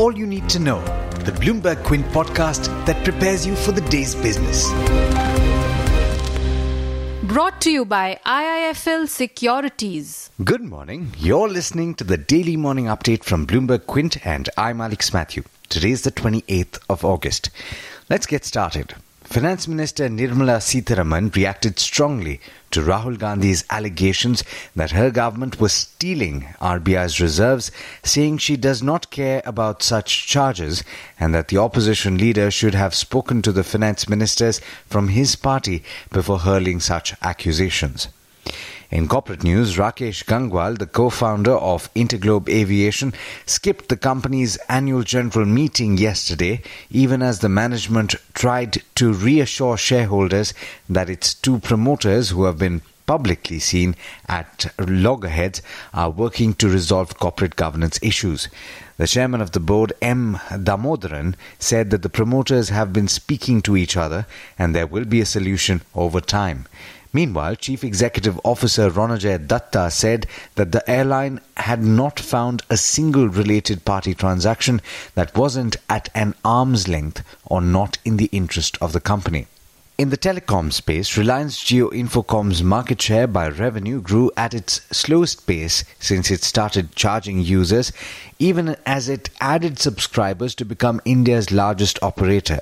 all you need to know. The Bloomberg Quint podcast that prepares you for the day's business. Brought to you by IIFL Securities. Good morning. You're listening to the daily morning update from Bloomberg Quint, and I'm Alex Matthew. Today is the 28th of August. Let's get started. Finance Minister Nirmala Sitharaman reacted strongly to Rahul Gandhi's allegations that her government was stealing RBI's reserves, saying she does not care about such charges and that the opposition leader should have spoken to the finance ministers from his party before hurling such accusations. In corporate news, Rakesh Gangwal, the co-founder of Interglobe Aviation, skipped the company's annual general meeting yesterday, even as the management tried to reassure shareholders that its two promoters, who have been publicly seen at loggerheads, are working to resolve corporate governance issues. The chairman of the board, M. Damodaran, said that the promoters have been speaking to each other and there will be a solution over time. Meanwhile, Chief Executive Officer Ronojoy Dutta said that the airline had not found a single related party transaction that wasn't at an arm's length or not in the interest of the company. In the telecom space, Reliance Jio Infocomm's market share by revenue grew at its slowest pace since it started charging users, even as it added subscribers to become India's largest operator.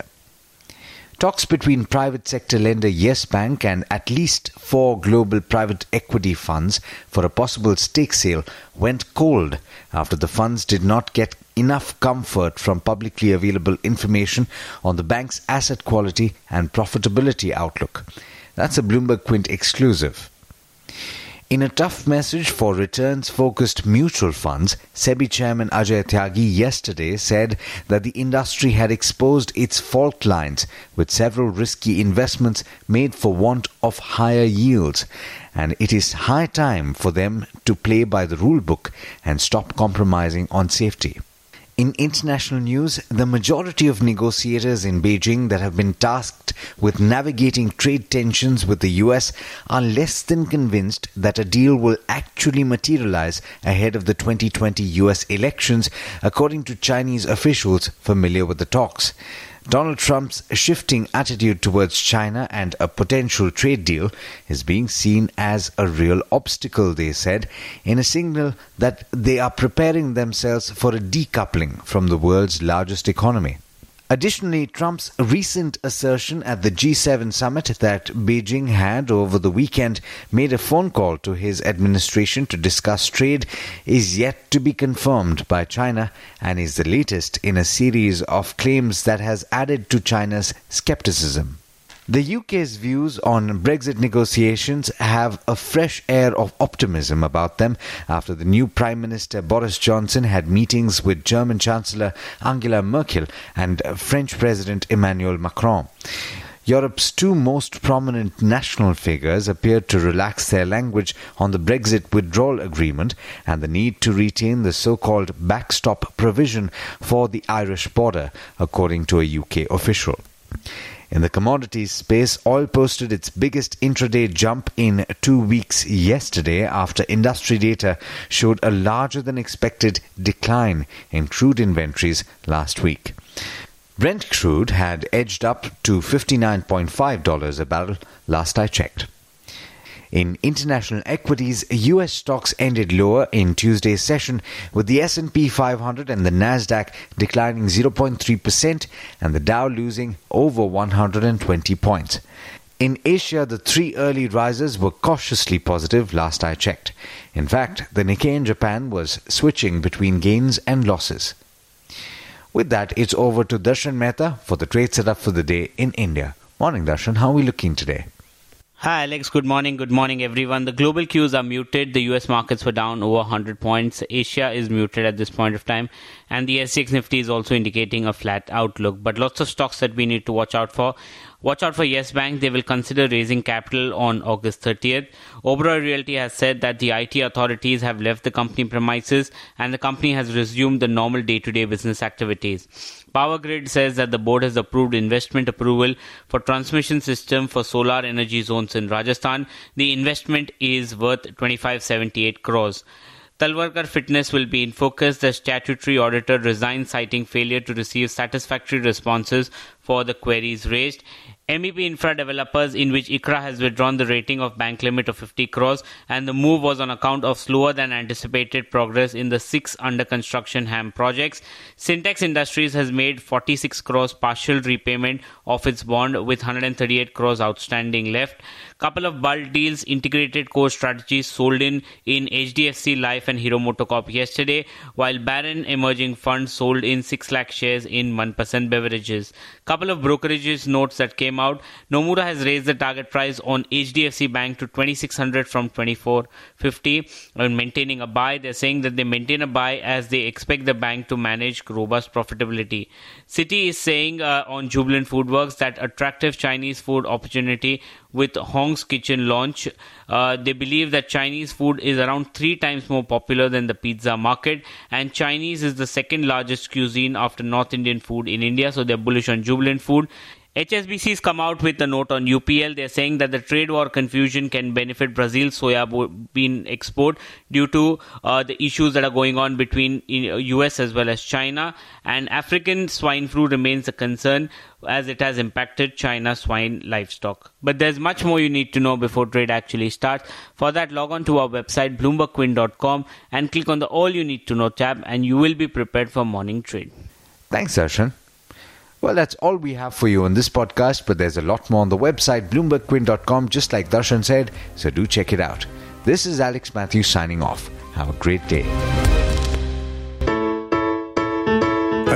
Talks between private sector lender Yes Bank and at least four global private equity funds for a possible stake sale went cold after the funds did not get enough comfort from publicly available information on the bank's asset quality and profitability outlook. That's a Bloomberg Quint exclusive. In a tough message for returns focused mutual funds, SEBI Chairman Ajay Tyagi yesterday said that the industry had exposed its fault lines with several risky investments made for want of higher yields, and it is high time for them to play by the rule book and stop compromising on safety. In international news, the majority of negotiators in Beijing that have been tasked with navigating trade tensions with the US are less than convinced that a deal will actually materialize ahead of the 2020 US elections, according to Chinese officials familiar with the talks. Donald Trump's shifting attitude towards China and a potential trade deal is being seen as a real obstacle, they said, in a signal that they are preparing themselves for a decoupling from the world's largest economy. Additionally, Trump's recent assertion at the G7 summit that Beijing had over the weekend made a phone call to his administration to discuss trade is yet to be confirmed by China and is the latest in a series of claims that has added to China's skepticism. The UK's views on Brexit negotiations have a fresh air of optimism about them after the new Prime Minister Boris Johnson had meetings with German Chancellor Angela Merkel and French President Emmanuel Macron. Europe's two most prominent national figures appeared to relax their language on the Brexit withdrawal agreement and the need to retain the so called backstop provision for the Irish border, according to a UK official. In the commodities space, oil posted its biggest intraday jump in two weeks yesterday after industry data showed a larger than expected decline in crude inventories last week. Brent crude had edged up to $59.5 a barrel last I checked. In international equities, US stocks ended lower in Tuesday's session with the S&P 500 and the Nasdaq declining 0.3% and the Dow losing over 120 points. In Asia, the three early risers were cautiously positive last I checked. In fact, the Nikkei in Japan was switching between gains and losses. With that, it's over to Darshan Mehta for the trade setup for the day in India. Morning, Darshan. How are we looking today? Hi, Alex. Good morning. Good morning, everyone. The global cues are muted. The US markets were down over 100 points. Asia is muted at this point of time. And the SGX Nifty is also indicating a flat outlook. But lots of stocks that we need to watch out for. Watch out for Yes Bank. They will consider raising capital on August 30th. Oberoi Realty has said that the IT authorities have left the company premises and the company has resumed the normal day to day business activities. Power Grid says that the board has approved investment approval for transmission system for solar energy zones in Rajasthan. The investment is worth 2578 crores. Talwalkar Fitness will be in focus. The statutory auditor resigned, citing failure to receive satisfactory responses for the queries raised. MEP Infra Developers, in which ICRA has withdrawn the rating of bank limit of 50 crores, and the move was on account of slower than anticipated progress in the six under construction HAM projects. Sintex Industries has made 46 crores partial repayment of its bond with 138 crores outstanding left. Couple of bulk deals, integrated core strategies sold in in HDFC Life and Hero MotoCorp yesterday, while Baron Emerging Fund sold in 6 lakh shares in 1% beverages. Couple of brokerages notes that came out. Nomura has raised the target price on HDFC Bank to 2600 from 2450 and maintaining a buy. They're saying that they maintain a buy as they expect the bank to manage robust profitability. Citi is saying uh, on Jubilant Foodworks that attractive Chinese food opportunity with Hong's Kitchen launch. Uh, they believe that Chinese food is around three times more popular than the pizza market, and Chinese is the second largest cuisine after North Indian food in India. So they're bullish on Jubilant Food. HSBC has come out with a note on UPL. They're saying that the trade war confusion can benefit Brazil's soya bean export due to uh, the issues that are going on between US as well as China. And African swine flu remains a concern as it has impacted China's swine livestock. But there's much more you need to know before trade actually starts. For that, log on to our website bloombergquint.com and click on the All You Need to Know tab, and you will be prepared for morning trade. Thanks, Darshan. Well, that's all we have for you on this podcast, but there's a lot more on the website, bloombergquint.com, just like Darshan said, so do check it out. This is Alex Matthews signing off. Have a great day.